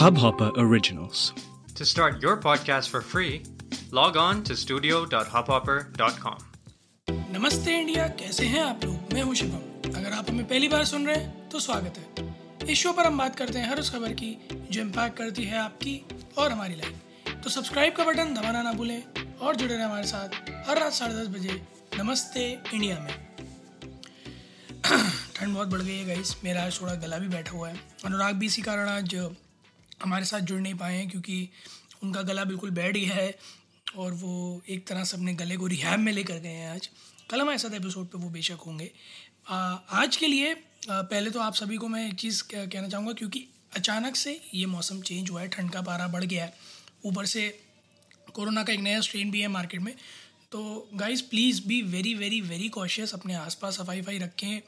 Hubhopper Originals. To start your podcast for free, log on to studio.hubhopper.com. नमस्ते India कैसे हैं आप लोग? मैं हूँ शिवम अगर आप हमें पहली बार सुन रहे हैं तो स्वागत है। इस शो पर हम बात करते हैं हर उस खबर की जो इम्पैक्ट करती है आपकी और हमारी लाइफ तो सब्सक्राइब का बटन दबाना ना भूलें और जुड़े रहें हमारे साथ हर रात साढ़े दस बजे नमस्ते इंडिया में। ठंड बहुत बढ़ गई है गाइस मेरा आज थोड़ा गला भी बैठा हुआ है। अनुराग भी इसी कारण आज हमारे साथ जुड़ नहीं पाए हैं क्योंकि उनका गला बिल्कुल बैठ गया है और वो एक तरह से अपने गले को रिहैब में लेकर गए हैं आज। कल हमारे साथ एपिसोड पे वो बेशक होंगे। आ, आज के लिए आ, पहले तो आप सभी को मैं एक चीज़ कहना चाहूँगा क्योंकि अचानक से ये मौसम चेंज हुआ है ठंड का पारा बढ़ गया है। ऊपर से कोरोना का एक नया स्ट्रेन भी है मार्केट में। तो guys please be very very very cautious अपने आसपास सफ़ाई वफाई रखें।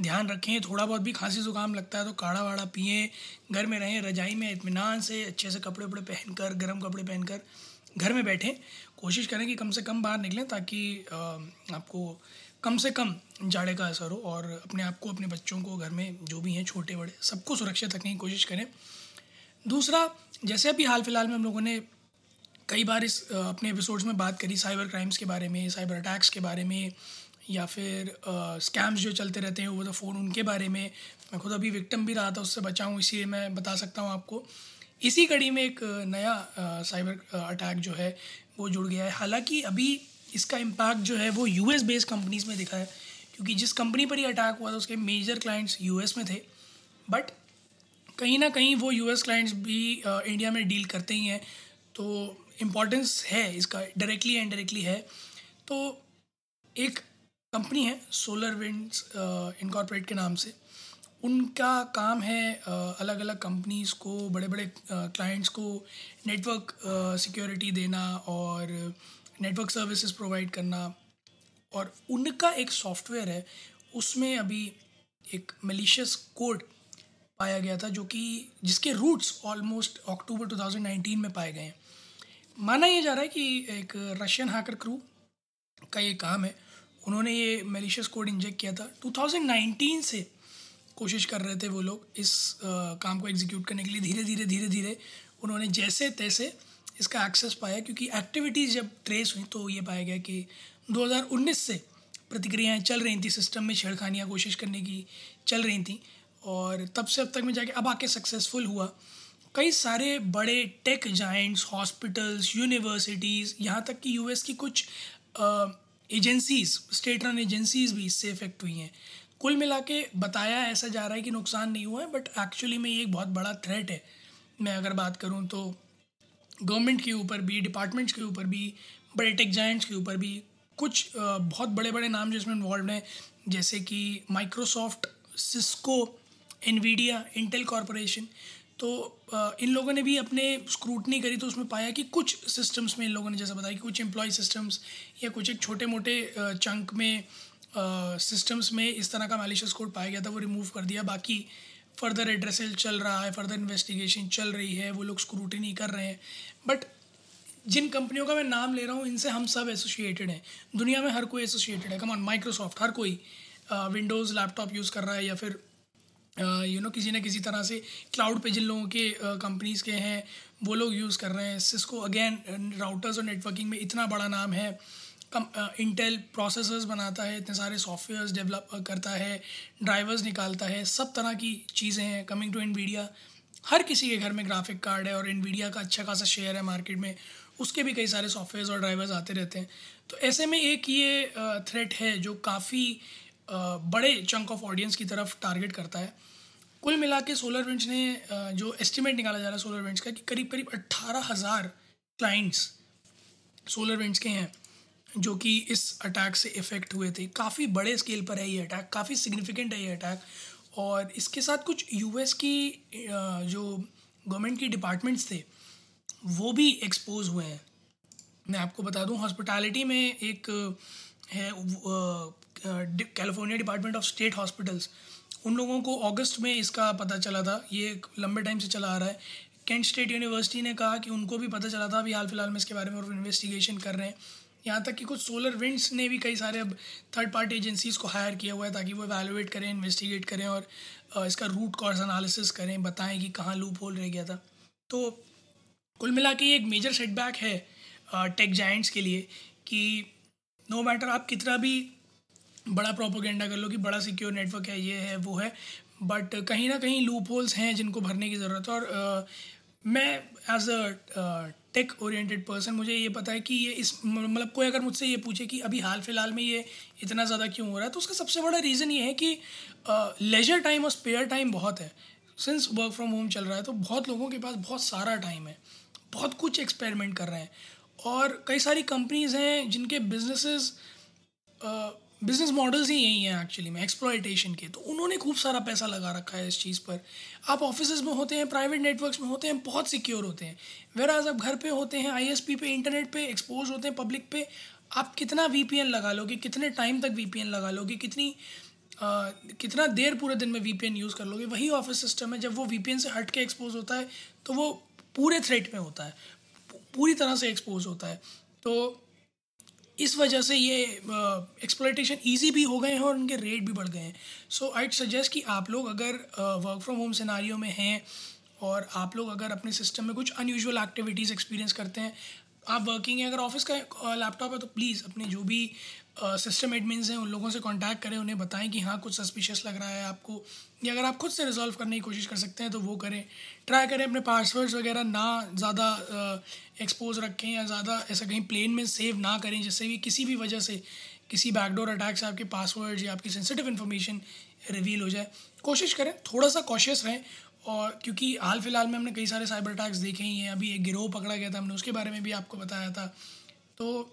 ध्यान रखें, थोड़ा बहुत भी खांसी ज़ुकाम लगता है तो काढ़ा वाड़ा पिए, घर में रहें, रजाई में इतमान से अच्छे से कपड़े वपड़े पहन कर गर्म कपड़े पहन कर घर में बैठें। कोशिश करें कि कम से कम बाहर निकलें ताकि आपको कम से कम जाड़े का असर हो और अपने आप को, अपने बच्चों को, घर में जो भी हैं, छोटे बड़े, सबको सुरक्षित रखने की कोशिश करें। दूसरा, जैसे अभी हाल फ़िलहाल में हम लोगों ने कई बार इस अपने एपिसोड्स में बात करी साइबर क्राइम्स के बारे में साइबर अटैक्स के बारे में या फिर स्कैम्स जो चलते रहते हैं, वो तो फ़ोन उनके बारे में। मैं खुद अभी विक्टम भी रहा था, उससे बचाऊँ इसीलिए मैं बता सकता हूँ आपको। इसी कड़ी में एक नया साइबर अटैक जो है, वो जुड़ गया है। हालाँकि अभी इसका इम्पैक्ट जो है, वो यूएस बेस्ड कंपनीज़ में दिखा है, क्योंकि जिस कंपनी पर ये अटैक हुआ था, उसके मेजर क्लाइंट्स यूएस में थे। बट कहीं ना कहीं वो यूएस क्लाइंट्स भी इंडिया में डील करते ही हैं। तो इम्पॉर्टेंस है इसका डायरेक्टली एंड डायरेक्टली है। तो एक कंपनी है सोलर विंड्स इनकॉर्पोरेट के नाम से। उनका काम है अलग अलग कंपनीज़ को बड़े बड़े क्लाइंट्स को नेटवर्क सिक्योरिटी देना और नेटवर्क सर्विसेज़ प्रोवाइड करना। और उनका एक सॉफ्टवेयर है, उसमें अभी एक मलिशियस कोड पाया गया था, जो कि, जिसके रूट्स ऑलमोस्ट अक्टूबर 2019 में पाए गए हैं। माना यह जा रहा है कि एक रशियन हैकर क्रू का ये काम है उन्होंने ये मेलिशियस कोड इंजेक्ट किया था। 2019 से कोशिश कर रहे थे वो लोग इस आ, काम को एग्जीक्यूट करने के लिए। धीरे धीरे धीरे धीरे उन्होंने जैसे तैसे इसका एक्सेस पाया क्योंकि एक्टिविटीज़ जब ट्रेस हुई तो ये पाया गया कि 2019 से प्रतिक्रियाएँ चल रही थी सिस्टम में छेड़खानियाँ कोशिश करने की चल रही थी और तब से अब तक में जाके अब आके सक्सेसफुल हुआ। कई सारे बड़े टेक जाइंट्स हॉस्पिटल्स यूनिवर्सिटीज़ यहाँ तक कि यूएस की कुछ एजेंसीज, स्टेट रन एजेंसीज भी इससे इफ़ेक्ट हुई हैं। कुल मिला के बताया ऐसा जा रहा है कि नुकसान नहीं हुआ है बट एक्चुअली में ये एक बहुत बड़ा थ्रेट है। मैं अगर बात करूँ तो गवर्नमेंट के ऊपर भी डिपार्टमेंट्स के ऊपर भी, बड़े टेक जाइंट्स के ऊपर भी कुछ बहुत बड़े बड़े नाम जो इसमें इन्वॉल्व हैं, जैसे कि Microsoft Cisco Nvidia Intel corporation तो इन लोगों ने भी अपने स्क्रूटनी करी तो उसमें पाया कि कुछ सिस्टम्स में इन लोगों ने जैसा बताया कि कुछ एम्प्लॉय सिस्टम्स या कुछ एक छोटे मोटे चंक में सिस्टम्स में इस तरह का मैलिशियस कोड पाया गया था, वो रिमूव कर दिया। बाकी फर्दर एड्रेसल चल रहा है फर्दर इन्वेस्टिगेशन चल रही है, वो लोग स्क्रूटनी कर रहे हैं। बट जिन कंपनियों का मैं नाम ले रहा हूँ, इनसे हम सब एसोसिएटेड हैं। दुनिया में हर कोई एसोसिएटेड है। कमान माइक्रोसॉफ्ट हर कोई विंडोज़ लैपटॉप यूज़ कर रहा है या फिर यू नो किसी न किसी तरह से क्लाउड पे जिन लोगों के कंपनीज़ के हैं, वो लोग यूज़ कर रहे हैं। सिस्को अगेन राउटर्स और नेटवर्किंग में इतना बड़ा नाम है। इंटेल प्रोसेसर्स बनाता है, इतने सारे सॉफ्टवेयर्स डेवलप करता है ड्राइवर्स निकालता है, सब तरह की चीज़ें हैं कमिंग टू इनवीडिया हर किसी के घर में ग्राफिक कार्ड है और इनवीडिया का अच्छा खासा शेयर है मार्केट में। उसके भी कई सारे सॉफ्टवेयर्स और ड्राइवर्स आते रहते हैं। तो ऐसे में एक ये थ्रेट है जो काफ़ी बड़े चंक ऑफ़ ऑडियंस की तरफ़ टारगेट करता है। कुल मिला के सोलर विंड्स ने जो एस्टिमेट निकाला जा रहा है सोलर विंड्स का कि करीब करीब अट्ठारह हज़ार क्लाइंट्स सोलर विंड्स के हैं, जो कि इस अटैक से इफ़ेक्ट हुए थे। काफ़ी बड़े स्केल पर है ये अटैक काफ़ी सिग्निफिकेंट है ये अटैक और इसके साथ कुछ यूएस की जो गवर्नमेंट की डिपार्टमेंट्स थे, वो भी एक्सपोज हुए हैं। मैं आपको बता दूँ हॉस्पिटैलिटी में एक है California department of state hospitals उन लोगों को अगस्त में इसका पता चला था। ये लंबे टाइम से चला आ रहा है। कैंट स्टेट यूनिवर्सिटी ने कहा कि उनको भी पता चला था, अभी हाल फ़िलहाल में इसके बारे में और इन्वेस्टिगेशन कर रहे हैं। यहाँ तक कि कुछ सोलर विंड्स ने भी कई सारे अब थर्ड पार्टी एजेंसीज़ को हायर किया हुआ है ताकि वो एवेलुएट करें इन्वेस्टिगेट करें और इसका रूट कॉज एनालिसिस करें, बताएँ कि कहाँ लूप होल रह गया था। तो कुल मिला के ये एक मेजर सेटबैक है टेक जाइंट्स के लिए कि नो मैटर आप कितना भी बड़ा प्रोपोगेंडा कर लो कि बड़ा सिक्योर नेटवर्क है ये है वो है। बट कहीं ना कहीं लूप होल्स हैं जिनको भरने की ज़रूरत है। और uh, मैं as a tech oriented person मुझे ये पता है कि ये इस मतलब कोई अगर मुझसे ये पूछे कि अभी हाल फ़िलहाल में ये इतना ज़्यादा क्यों हो रहा है तो उसका सबसे बड़ा रीज़न ये है कि लेजर टाइम और स्पेयर टाइम बहुत है। सिंस वर्क फ्रॉम होम चल रहा है तो बहुत लोगों के पास बहुत सारा टाइम है। बहुत कुछ एक्सपेरिमेंट कर रहे हैं। और कई सारी कंपनीज़ हैं जिनके बिजनेसेस बिज़नेस मॉडल्स ही यही हैं एक्चुअली में एक्सप्लॉयटेशन के। तो उन्होंने खूब सारा पैसा लगा रखा है इस चीज़ पर। आप ऑफ़िस में होते हैं प्राइवेट नेटवर्क्स में होते हैं बहुत सिक्योर होते हैं। वेर आज आप घर पे होते हैं आईएसपी पे इंटरनेट पे एक्सपोज होते हैं पब्लिक पे आप कितना वीपीएन लगा लोगे कितने टाइम तक वीपीएन लगा लोगे कितनी आ, कितना देर पूरे दिन में वीपीएन यूज़ कर लोगे वही ऑफ़िस सिस्टम है। जब वो वीपीएन से हट के एक्सपोज होता है तो वो पूरे थ्रेट में होता है। पूरी तरह से एक्सपोज होता है। तो इस वजह से ये एक्सप्लोइटेशन ईजी भी हो गए हैं और उनके रेट भी बढ़ गए हैं। सो आई सजेस्ट कि आप लोग अगर वर्क फ्रॉम होम सिनारियों में हैं और आप लोग अगर अपने सिस्टम में कुछ अनयूजल एक्टिविटीज़ एक्सपीरियंस करते हैं आप वर्किंग है, अगर ऑफ़िस का लैपटॉप है तो प्लीज़ अपने जो भी सिस्टम एडमिन्स हैं, उन लोगों से कांटेक्ट करें, उन्हें बताएँ कि हाँ कुछ सस्पिशियस लग रहा है आपको। या अगर आप खुद से रिजॉल्व करने की कोशिश कर सकते हैं तो वो करें। ट्राई करें अपने पासवर्ड्स वगैरह ना ज़्यादा एक्सपोज रखें या ज़्यादा ऐसा कहीं प्लेन में सेव ना करें, जिससे भी किसी भी वजह से किसी बैकडोर अटैक से आपके पासवर्ड या आपकी सेंसिटिव इन्फॉर्मेशन रिवील हो जाए। कोशिश करें, थोड़ा सा कॉशियस रहें और क्योंकि हाल फ़िलहाल में हमने कई सारे साइबर अटैक्स देखे ही हैं। अभी एक गिरोह पकड़ा गया था हमने उसके बारे में भी आपको बताया था। तो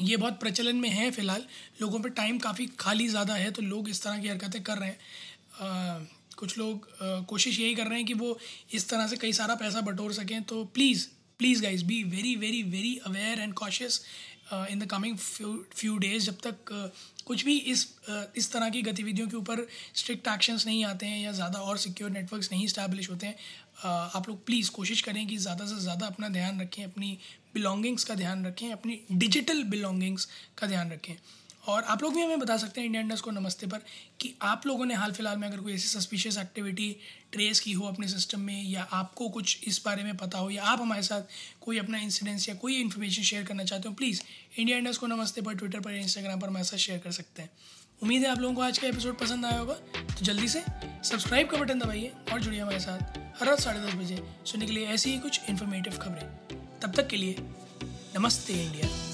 ये बहुत प्रचलन में है फ़िलहाल। लोगों पे टाइम काफ़ी खाली ज़्यादा है तो लोग इस तरह की हरकतें कर रहे हैं। आ, कुछ लोग आ, कोशिश यही कर रहे हैं कि वो इस तरह से कई सारा पैसा बटोर सकें। तो please please guys be very very very aware and cautious in the coming few days जब तक कुछ भी इस इस तरह की गतिविधियों के ऊपर स्ट्रिक्ट एक्शंस नहीं आते हैं या ज़्यादा और सिक्योर नेटवर्क्स नहीं इस्टेब्लिश होते हैं आप लोग प्लीज़ कोशिश करें कि ज़्यादा से ज़्यादा अपना ध्यान रखें, अपनी बिलोंगिंग्स का ध्यान रखें, अपनी डिजिटल बिलोंगिंग्स का ध्यान रखें। और आप लोग भी हमें बता सकते हैं इंडिया इंडस को नमस्ते पर कि आप लोगों ने हाल फ़िलहाल में अगर कोई ऐसी सस्पिशियस एक्टिविटी ट्रेस की हो अपने सिस्टम में, या आपको कुछ इस बारे में पता हो, या आप हमारे साथ कोई अपना इंसिडेंस या कोई इन्फॉर्मेशन शेयर करना चाहते हो प्लीज़ इंडिया इंडस को नमस्ते पर ट्विटर पर इंस्टाग्राम पर हमारे साथ शेयर कर सकते हैं। उम्मीद है आप लोगों को आज का एपिसोड पसंद आया होगा। तो जल्दी से सब्सक्राइब का बटन दबाइए और जुड़िए हमारे साथ हर रात साढ़े दस बजे सुनने के लिए ऐसी ही कुछ इन्फॉर्मेटिव खबरें। तब तक के लिए नमस्ते इंडिया